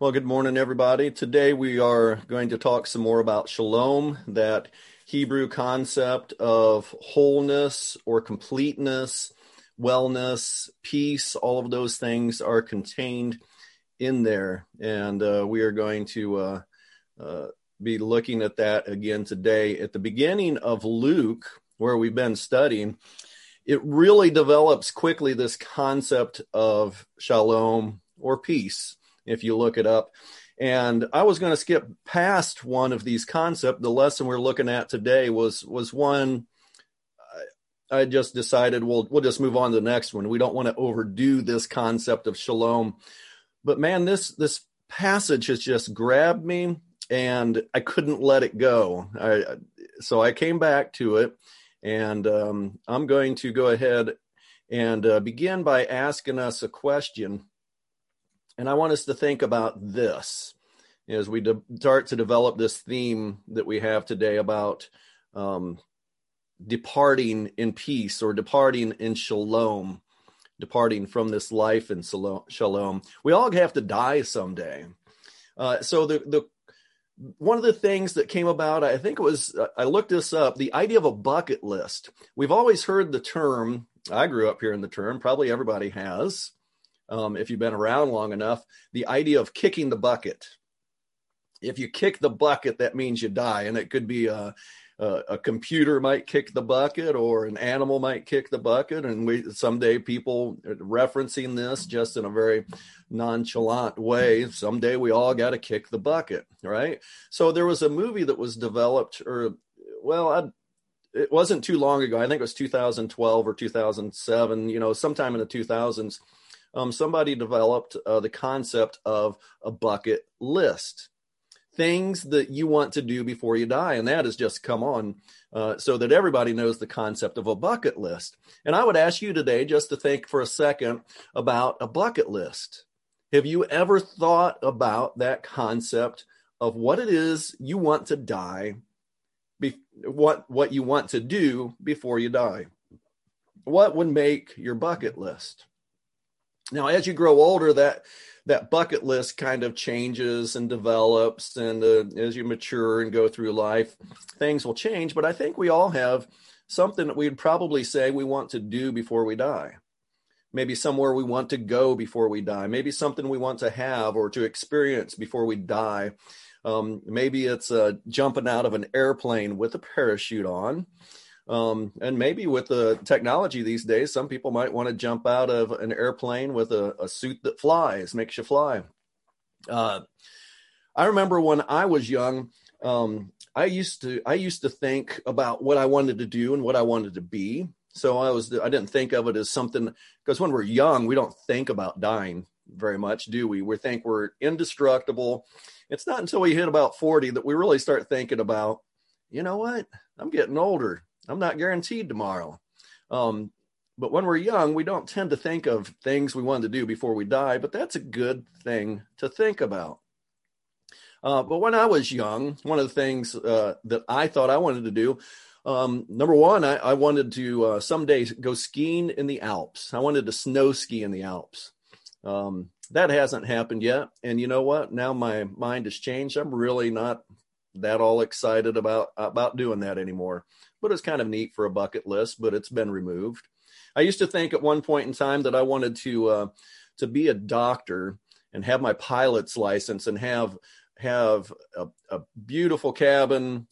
Well, good morning, everybody. Today we are going to talk some more about shalom, that Hebrew concept of wholeness or completeness, wellness, peace. All of those things are contained in there. And uh, we are going to uh, uh, be looking at that again today. At the beginning of Luke, where we've been studying, it really develops quickly this concept of shalom or peace if you look it up. And I was going to skip past one of these concepts. The lesson we're looking at today was was one I just decided we'll we'll just move on to the next one. We don't want to overdo this concept of shalom. But man, this this passage has just grabbed me and I couldn't let it go. I, so I came back to it and um, I'm going to go ahead and uh, begin by asking us a question and I want us to think about this as we de- start to develop this theme that we have today about um, departing in peace or departing in shalom, departing from this life in shalom. We all have to die someday. Uh, so the the one of the things that came about, I think it was, I looked this up, the idea of a bucket list. We've always heard the term, I grew up here in the term, probably everybody has, um, if you've been around long enough, the idea of kicking the bucket. If you kick the bucket, that means you die, and it could be a, a, a computer might kick the bucket, or an animal might kick the bucket, and we someday people referencing this just in a very nonchalant way. Someday we all got to kick the bucket, right? So there was a movie that was developed, or well, I, it wasn't too long ago. I think it was 2012 or 2007. You know, sometime in the 2000s um, somebody developed uh, the concept of a bucket list. Things that you want to do before you die and that is just come on uh, so that everybody knows the concept of a bucket list. And i would ask you today just to think for a second about a bucket list. Have you ever thought about that concept of what it is you want to die be, what what you want to do before you die? What would make your bucket list now, as you grow older, that that bucket list kind of changes and develops, and uh, as you mature and go through life, things will change. But I think we all have something that we'd probably say we want to do before we die. Maybe somewhere we want to go before we die. Maybe something we want to have or to experience before we die. Um, maybe it's uh, jumping out of an airplane with a parachute on. Um, and maybe with the technology these days, some people might want to jump out of an airplane with a, a suit that flies, makes you fly. Uh, I remember when I was young, um, I used to I used to think about what I wanted to do and what I wanted to be. So I was I didn't think of it as something because when we're young, we don't think about dying very much, do we? We think we're indestructible. It's not until we hit about 40 that we really start thinking about, you know what? I'm getting older. I'm not guaranteed tomorrow. Um, but when we're young, we don't tend to think of things we want to do before we die, but that's a good thing to think about. Uh, but when I was young, one of the things uh, that I thought I wanted to do, um, number one, I, I wanted to uh, someday go skiing in the Alps. I wanted to snow ski in the Alps. Um, that hasn't happened yet. And you know what? Now my mind has changed. I'm really not that all excited about about doing that anymore but it's kind of neat for a bucket list, but it's been removed. I used to think at one point in time that I wanted to uh, to be a doctor and have my pilot's license and have have a, a beautiful cabin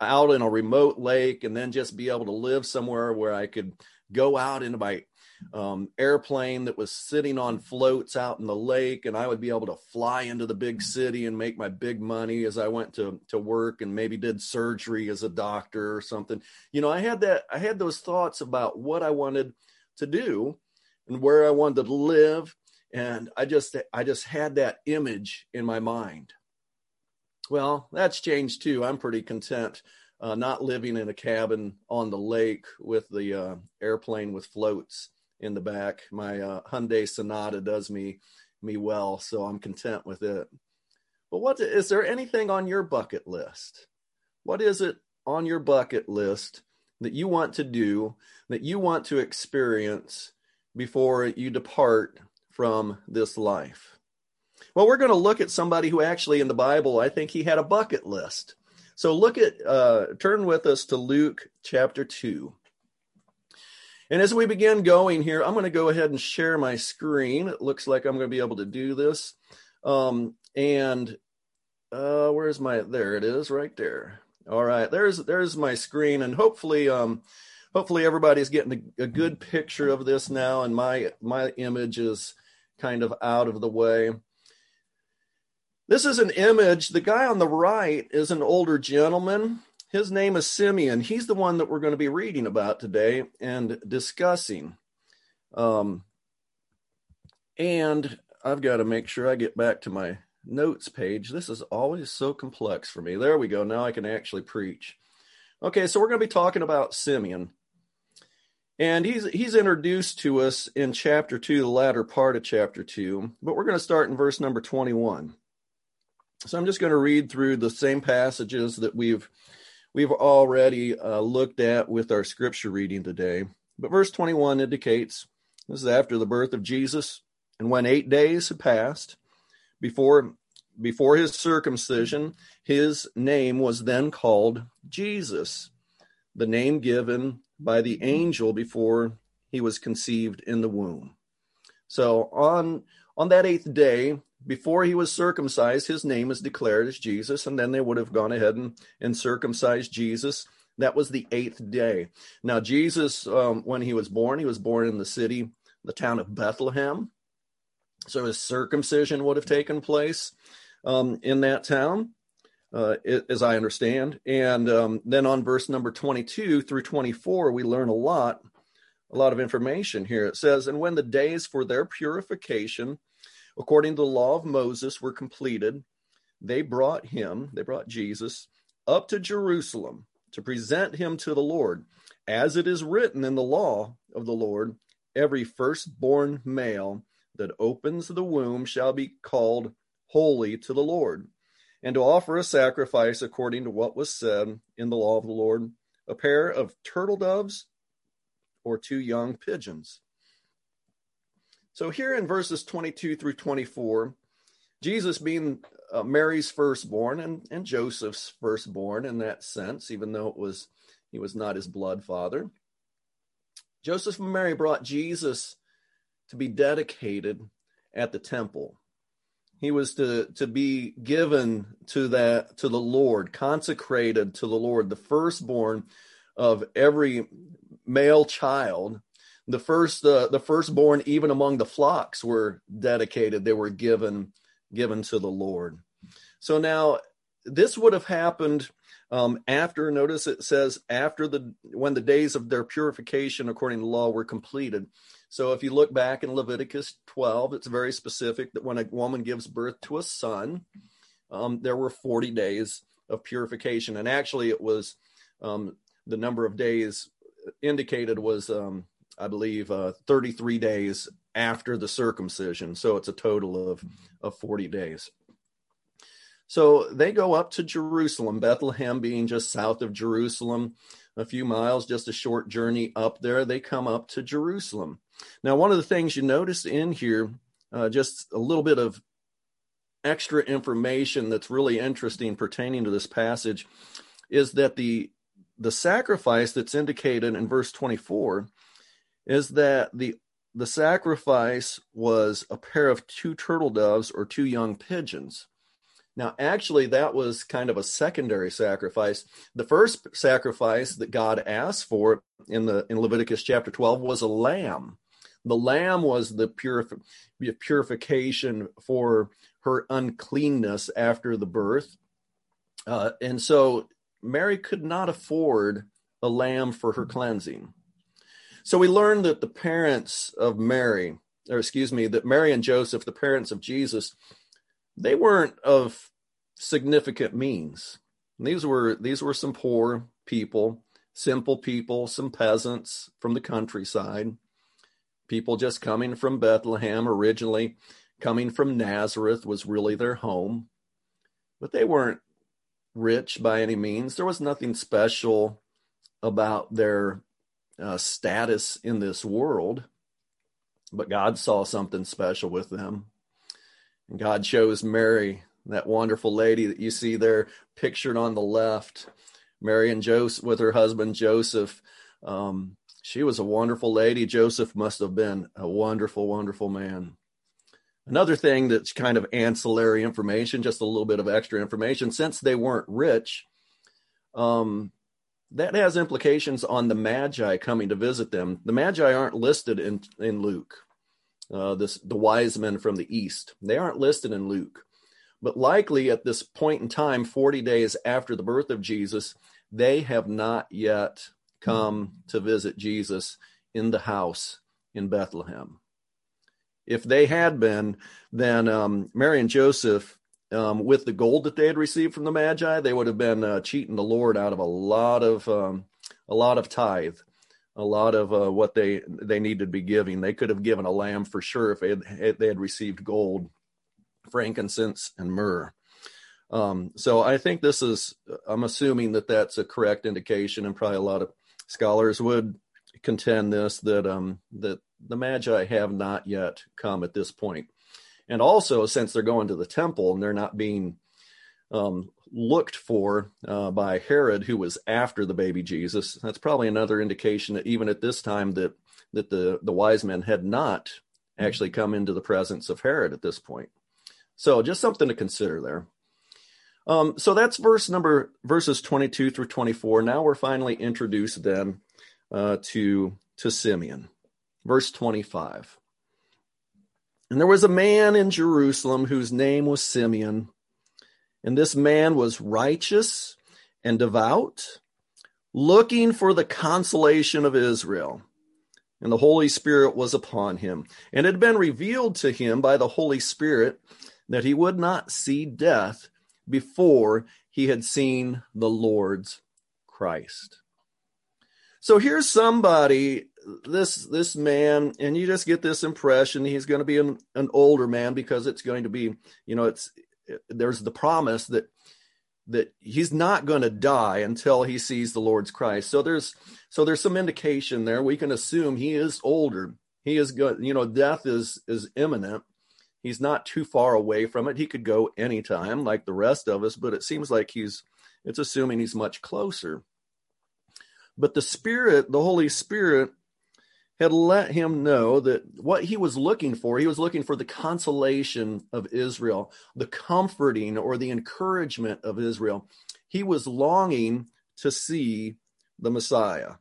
out in a remote lake and then just be able to live somewhere where I could go out into my um, airplane that was sitting on floats out in the lake, and I would be able to fly into the big city and make my big money as I went to to work and maybe did surgery as a doctor or something. You know, I had that I had those thoughts about what I wanted to do and where I wanted to live, and I just I just had that image in my mind. Well, that's changed too. I'm pretty content. Uh, not living in a cabin on the lake with the uh, airplane with floats in the back. My uh, Hyundai Sonata does me me well, so I'm content with it. But what is there anything on your bucket list? What is it on your bucket list that you want to do, that you want to experience before you depart from this life? Well, we're going to look at somebody who actually in the Bible, I think he had a bucket list. So look at, uh, turn with us to Luke chapter 2. And as we begin going here, I'm going to go ahead and share my screen. It looks like I'm going to be able to do this. Um, and uh, where's my, there it is right there. All right, there's, there's my screen. And hopefully, um, hopefully everybody's getting a, a good picture of this now. And my, my image is kind of out of the way. This is an image. The guy on the right is an older gentleman. His name is Simeon. He's the one that we're going to be reading about today and discussing. Um, and I've got to make sure I get back to my notes page. This is always so complex for me. There we go. Now I can actually preach. Okay, so we're going to be talking about Simeon. And he's he's introduced to us in chapter 2, the latter part of chapter 2, but we're going to start in verse number 21. So I'm just going to read through the same passages that we've we've already uh, looked at with our scripture reading today. But verse 21 indicates this is after the birth of Jesus, and when eight days had passed before before his circumcision, his name was then called Jesus, the name given by the angel before he was conceived in the womb. So on on that eighth day, before he was circumcised, his name is declared as Jesus, and then they would have gone ahead and, and circumcised Jesus. That was the eighth day. Now, Jesus, um, when he was born, he was born in the city, the town of Bethlehem. So his circumcision would have taken place um, in that town, uh, as I understand. And um, then on verse number 22 through 24, we learn a lot, a lot of information here. It says, And when the days for their purification, according to the law of Moses, were completed, they brought him, they brought Jesus, up to Jerusalem to present him to the Lord. As it is written in the law of the Lord, every firstborn male that opens the womb shall be called holy to the Lord, and to offer a sacrifice according to what was said in the law of the Lord, a pair of turtle doves or two young pigeons. So here in verses 22 through 24, Jesus being uh, Mary's firstborn and, and Joseph's firstborn in that sense, even though it was he was not his blood father. Joseph and Mary brought Jesus to be dedicated at the temple. He was to, to be given to that to the Lord, consecrated to the Lord, the firstborn of every male child the first uh, the firstborn even among the flocks were dedicated. They were given given to the lord. So now this would have happened um, after notice it says after the when the days of their purification according to law were completed. So if you look back in leviticus 12 it's very specific that when a woman gives birth to a son um, there were 40 days of purification. And actually it was um, the number of days indicated was um, I believe, uh, 33 days after the circumcision. So it's a total of, of 40 days. So they go up to Jerusalem, Bethlehem being just south of Jerusalem, a few miles, just a short journey up there. They come up to Jerusalem. Now, one of the things you notice in here, uh, just a little bit of extra information that's really interesting pertaining to this passage, is that the the sacrifice that's indicated in verse 24 is that the the sacrifice was a pair of two turtle doves or two young pigeons. Now, actually, that was kind of a secondary sacrifice. The first sacrifice that God asked for in the in Leviticus chapter 12 was a lamb. The lamb was the purif- purification for her uncleanness after the birth. Uh, and so Mary could not afford a lamb for her cleansing. So we learn that the parents of Mary, or excuse me, that Mary and Joseph, the parents of Jesus, they weren't of significant means. These were these were some poor people, simple people, some peasants from the countryside, people just coming from Bethlehem originally, coming from Nazareth was really their home. But they weren't rich by any means. There was nothing special about their uh, status in this world, but God saw something special with them. And God chose Mary, that wonderful lady that you see there pictured on the left, Mary and Joseph with her husband Joseph. Um, she was a wonderful lady. Joseph must have been a wonderful, wonderful man. Another thing that's kind of ancillary information, just a little bit of extra information, since they weren't rich, um, that has implications on the Magi coming to visit them. The Magi aren't listed in, in Luke, uh, this, the wise men from the East. They aren't listed in Luke. But likely at this point in time, 40 days after the birth of Jesus, they have not yet come to visit Jesus in the house in Bethlehem. If they had been, then um, Mary and Joseph, um, with the gold that they had received from the Magi, they would have been uh, cheating the Lord out of a lot of um, a lot of tithe, a lot of uh, what they they needed to be giving. They could have given a lamb for sure if they had, they had received gold, frankincense, and myrrh. Um, so I think this is, I'm assuming that that's a correct indication, and probably a lot of scholars would contend this that um, that the Magi have not yet come at this point. And also, since they're going to the temple and they're not being um, looked for uh, by Herod, who was after the baby Jesus, that's probably another indication that even at this time that that the the wise men had not actually come into the presence of Herod at this point. So, just something to consider there. Um, so that's verse number verses 22 through 24. Now we're finally introduced then uh, to to Simeon. Verse 25. And there was a man in Jerusalem whose name was Simeon, and this man was righteous and devout, looking for the consolation of Israel. And the Holy Spirit was upon him, and it had been revealed to him by the Holy Spirit that he would not see death before he had seen the Lord's Christ. So here's somebody, this this man, and you just get this impression he's going to be an, an older man because it's going to be, you know, it's there's the promise that that he's not going to die until he sees the Lord's Christ. So there's so there's some indication there. We can assume he is older. He is good. You know, death is is imminent. He's not too far away from it. He could go anytime, like the rest of us, but it seems like he's, it's assuming he's much closer. But the Spirit, the Holy Spirit, had let him know that what he was looking for, he was looking for the consolation of Israel, the comforting or the encouragement of Israel. He was longing to see the Messiah.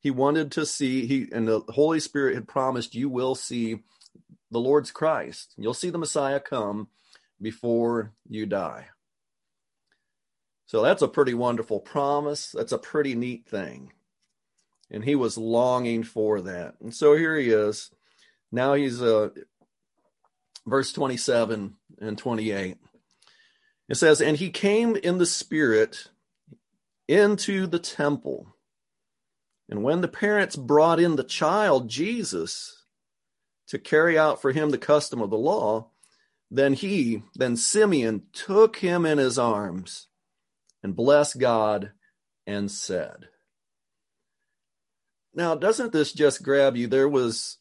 He wanted to see, he and the Holy Spirit had promised, You will see the Lord's Christ. You'll see the Messiah come before you die. So that's a pretty wonderful promise. That's a pretty neat thing. And he was longing for that. And so here he is. Now he's uh verse 27 and 28. It says, And he came in the spirit into the temple. And when the parents brought in the child Jesus to carry out for him the custom of the law, then he, then Simeon, took him in his arms and blessed God and said. Now, doesn't this just grab you? There was,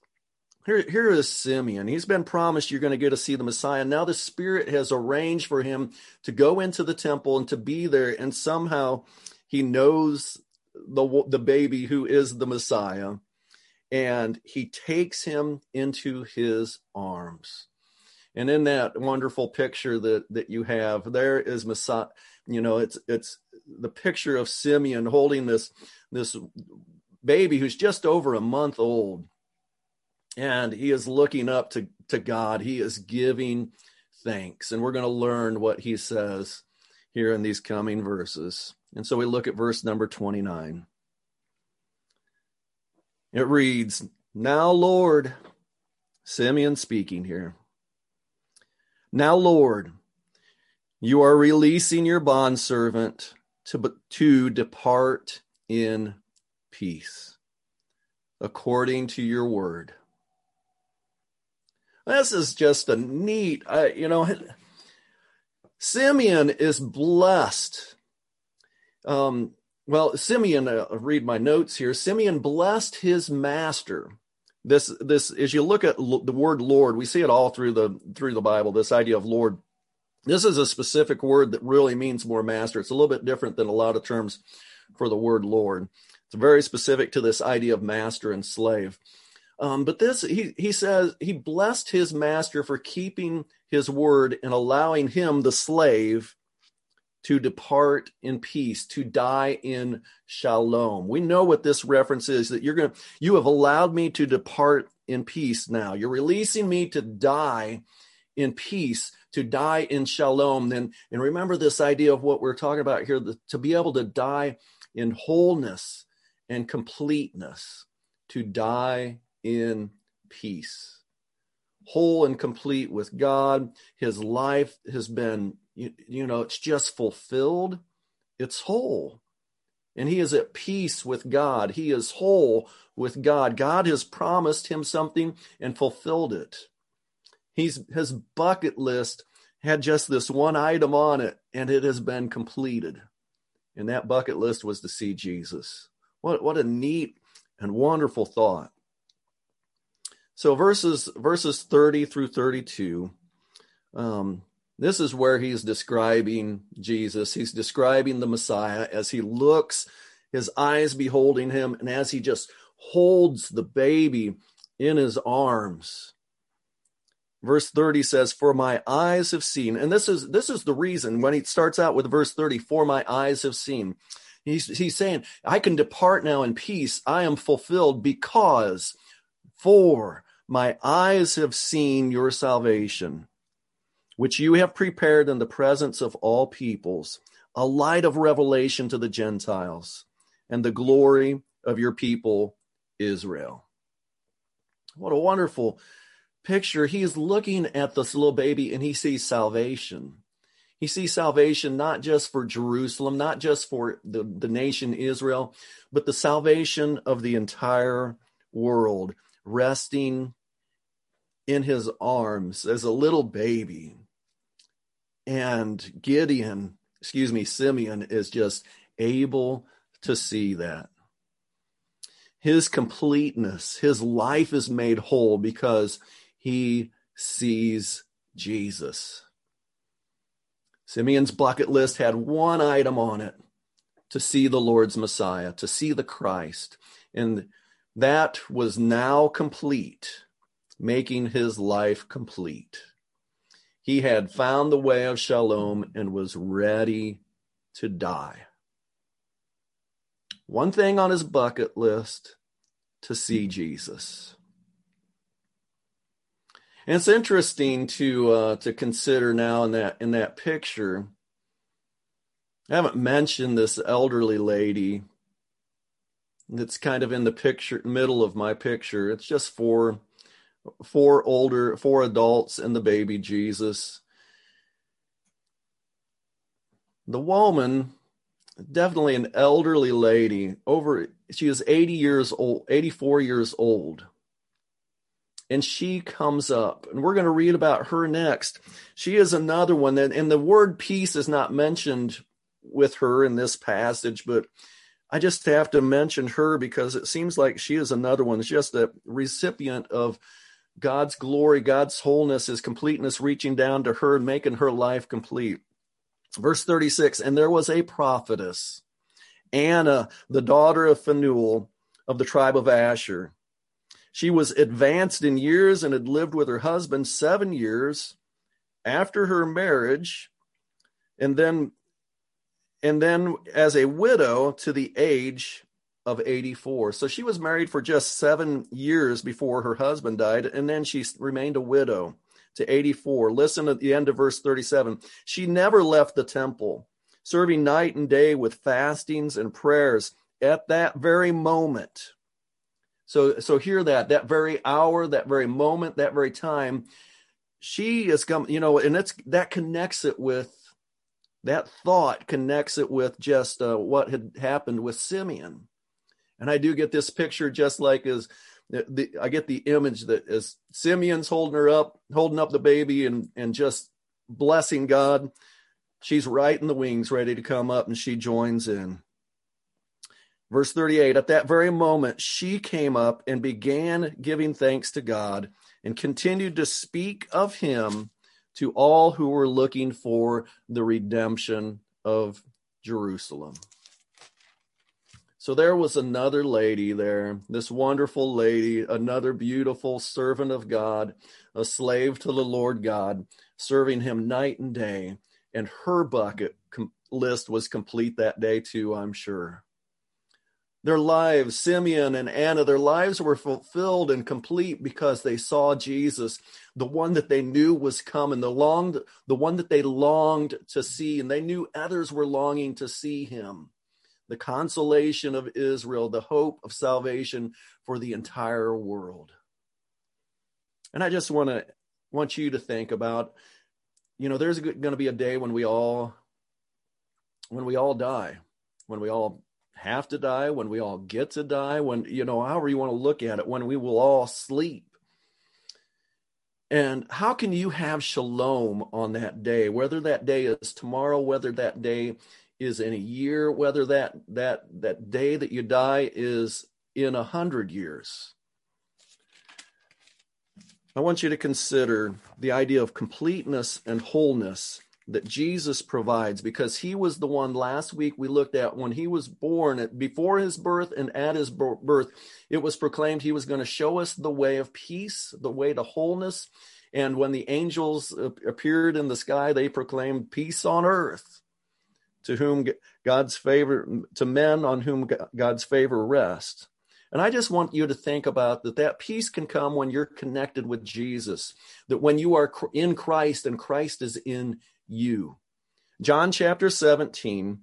here, here is Simeon. He's been promised you're going to get to see the Messiah. Now the Spirit has arranged for him to go into the temple and to be there, and somehow he knows the, the baby who is the Messiah and he takes him into his arms. And in that wonderful picture that that you have, there is Messiah. You know, it's it's the picture of Simeon holding this this baby who's just over a month old, and he is looking up to to God. He is giving thanks, and we're going to learn what he says here in these coming verses. And so we look at verse number twenty nine. It reads, Now, Lord, Simeon speaking here. Now, Lord, you are releasing your bondservant to, to depart in peace, according to your word. This is just a neat, uh, you know, Simeon is blessed. Um, well, Simeon, uh, read my notes here. Simeon blessed his master this this as you look at the word Lord, we see it all through the through the Bible. This idea of Lord. This is a specific word that really means more master. It's a little bit different than a lot of terms for the word Lord. It's very specific to this idea of master and slave. Um, but this, he, he says, he blessed his master for keeping his word and allowing him, the slave, to depart in peace, to die in shalom. We know what this reference is that you're going to, you have allowed me to depart in peace now. You're releasing me to die in peace, to die in shalom. Then, and remember this idea of what we're talking about here, the, to be able to die in wholeness and completeness, to die in peace. Whole and complete with God. His life has been, you, you know, it's just fulfilled. It's whole. And he is at peace with God. He is whole with God. God has promised him something and fulfilled it. He's, his bucket list had just this one item on it, and it has been completed. And that bucket list was to see Jesus. What, what a neat and wonderful thought. So verses verses 30 through 32, um, this is where he's describing Jesus. He's describing the Messiah as he looks, his eyes beholding him, and as he just holds the baby in his arms. Verse 30 says, For my eyes have seen, and this is this is the reason when he starts out with verse 30, for my eyes have seen. He's he's saying, I can depart now in peace. I am fulfilled because for my eyes have seen your salvation, which you have prepared in the presence of all peoples, a light of revelation to the Gentiles, and the glory of your people, Israel. What a wonderful picture. He is looking at this little baby and he sees salvation. He sees salvation not just for Jerusalem, not just for the, the nation Israel, but the salvation of the entire world, resting in his arms as a little baby. And Gideon, excuse me, Simeon is just able to see that. His completeness, his life is made whole because he sees Jesus. Simeon's bucket list had one item on it to see the Lord's Messiah, to see the Christ. And that was now complete making his life complete. He had found the way of shalom and was ready to die. One thing on his bucket list to see Jesus. And it's interesting to uh, to consider now in that in that picture. I haven't mentioned this elderly lady that's kind of in the picture middle of my picture. It's just four four older, four adults and the baby Jesus. The woman, definitely an elderly lady, over she is 80 years old, 84 years old. And she comes up, and we're going to read about her next. She is another one that, and the word peace is not mentioned with her in this passage, but I just have to mention her because it seems like she is another one. It's just a recipient of God's glory, God's wholeness, his completeness reaching down to her and making her life complete. Verse 36 And there was a prophetess, Anna, the daughter of Phanuel of the tribe of Asher. She was advanced in years and had lived with her husband seven years after her marriage, and then and then as a widow to the age of 84. So she was married for just seven years before her husband died, and then she remained a widow to 84. Listen at the end of verse 37. She never left the temple, serving night and day with fastings and prayers at that very moment. So, so hear that, that very hour, that very moment, that very time, she is come, you know, and it's that connects it with that thought connects it with just uh, what had happened with Simeon and I do get this picture just like as the, I get the image that as Simeon's holding her up, holding up the baby and, and just blessing God, she's right in the wings, ready to come up, and she joins in. Verse 38 At that very moment, she came up and began giving thanks to God and continued to speak of him to all who were looking for the redemption of Jerusalem. So there was another lady there, this wonderful lady, another beautiful servant of God, a slave to the Lord God, serving him night and day. And her bucket list was complete that day, too, I'm sure. Their lives, Simeon and Anna, their lives were fulfilled and complete because they saw Jesus, the one that they knew was coming, the longed, the one that they longed to see, and they knew others were longing to see him. The consolation of Israel, the hope of salvation for the entire world. And I just want to want you to think about, you know, there's going to be a day when we all when we all die, when we all have to die, when we all get to die, when, you know, however you want to look at it, when we will all sleep. And how can you have shalom on that day, whether that day is tomorrow, whether that day is in a year, whether that that that day that you die is in a hundred years? I want you to consider the idea of completeness and wholeness that Jesus provides because he was the one last week we looked at when he was born before his birth and at his birth it was proclaimed he was going to show us the way of peace the way to wholeness. And when the angels appeared in the sky they proclaimed peace on earth to whom God's favor to men on whom God's favor rests. And I just want you to think about that that peace can come when you're connected with Jesus that when you are in Christ and Christ is in you. John chapter 17.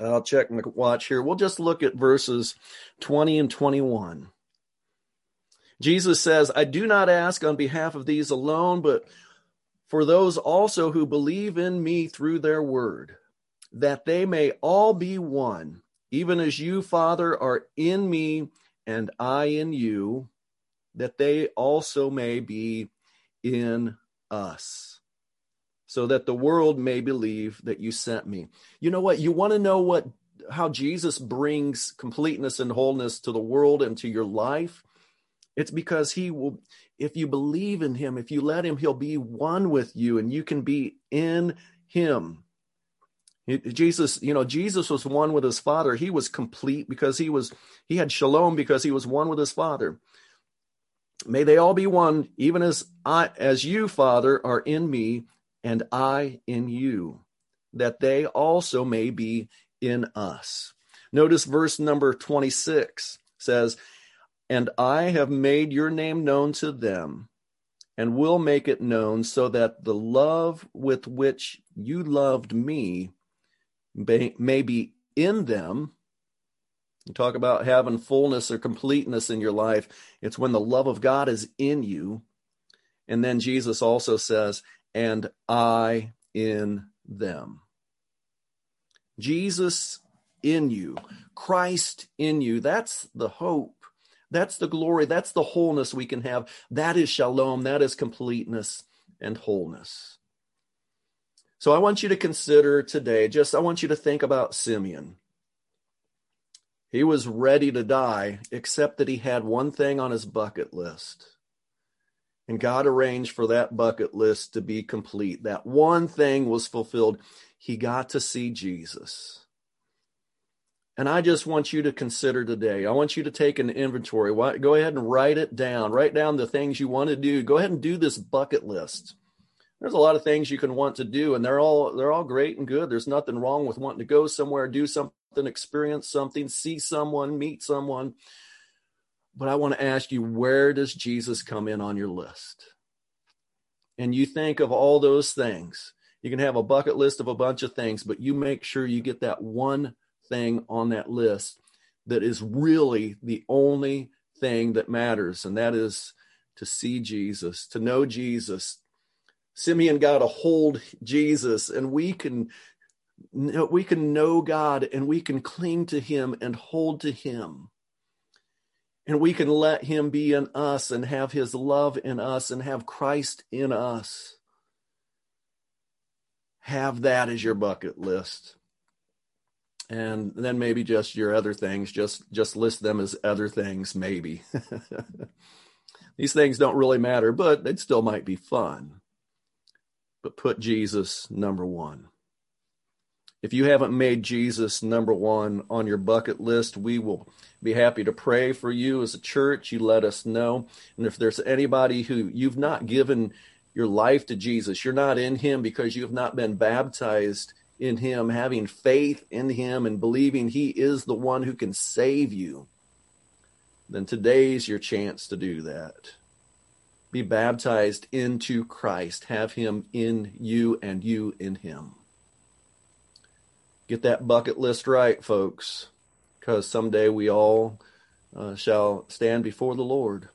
I'll check my watch here. We'll just look at verses 20 and 21. Jesus says, I do not ask on behalf of these alone, but for those also who believe in me through their word, that they may all be one, even as you, Father, are in me and I in you, that they also may be in us so that the world may believe that you sent me. You know what? You want to know what how Jesus brings completeness and wholeness to the world and to your life? It's because he will if you believe in him, if you let him, he'll be one with you and you can be in him. Jesus, you know, Jesus was one with his father. He was complete because he was he had shalom because he was one with his father. May they all be one, even as I as you, Father, are in me and I in you, that they also may be in us. Notice verse number 26 says, And I have made your name known to them, and will make it known, so that the love with which you loved me may, may be in them. You talk about having fullness or completeness in your life. It's when the love of God is in you. And then Jesus also says, and I in them. Jesus in you, Christ in you. That's the hope. That's the glory. That's the wholeness we can have. That is shalom. That is completeness and wholeness. So I want you to consider today, just I want you to think about Simeon. He was ready to die, except that he had one thing on his bucket list. And God arranged for that bucket list to be complete. That one thing was fulfilled. He got to see Jesus. And I just want you to consider today. I want you to take an inventory. Go ahead and write it down. Write down the things you want to do. Go ahead and do this bucket list. There's a lot of things you can want to do, and they're all they're all great and good. There's nothing wrong with wanting to go somewhere, do something, experience something, see someone, meet someone. But I want to ask you, where does Jesus come in on your list? And you think of all those things. You can have a bucket list of a bunch of things, but you make sure you get that one thing on that list that is really the only thing that matters, and that is to see Jesus, to know Jesus. Simeon got to hold Jesus, and we can we can know God and we can cling to him and hold to him and we can let him be in us and have his love in us and have Christ in us. Have that as your bucket list. and then maybe just your other things just just list them as other things maybe these things don't really matter but it still might be fun but put jesus number one if you haven't made jesus number one on your bucket list we will be happy to pray for you as a church you let us know and if there's anybody who you've not given your life to jesus you're not in him because you have not been baptized in Him, having faith in Him, and believing He is the one who can save you, then today's your chance to do that. Be baptized into Christ, have Him in you and you in Him. Get that bucket list right, folks, because someday we all uh, shall stand before the Lord.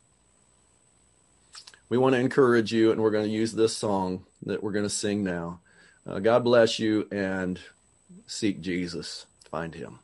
We want to encourage you, and we're going to use this song that we're going to sing now. Uh, God bless you and seek Jesus. Find him.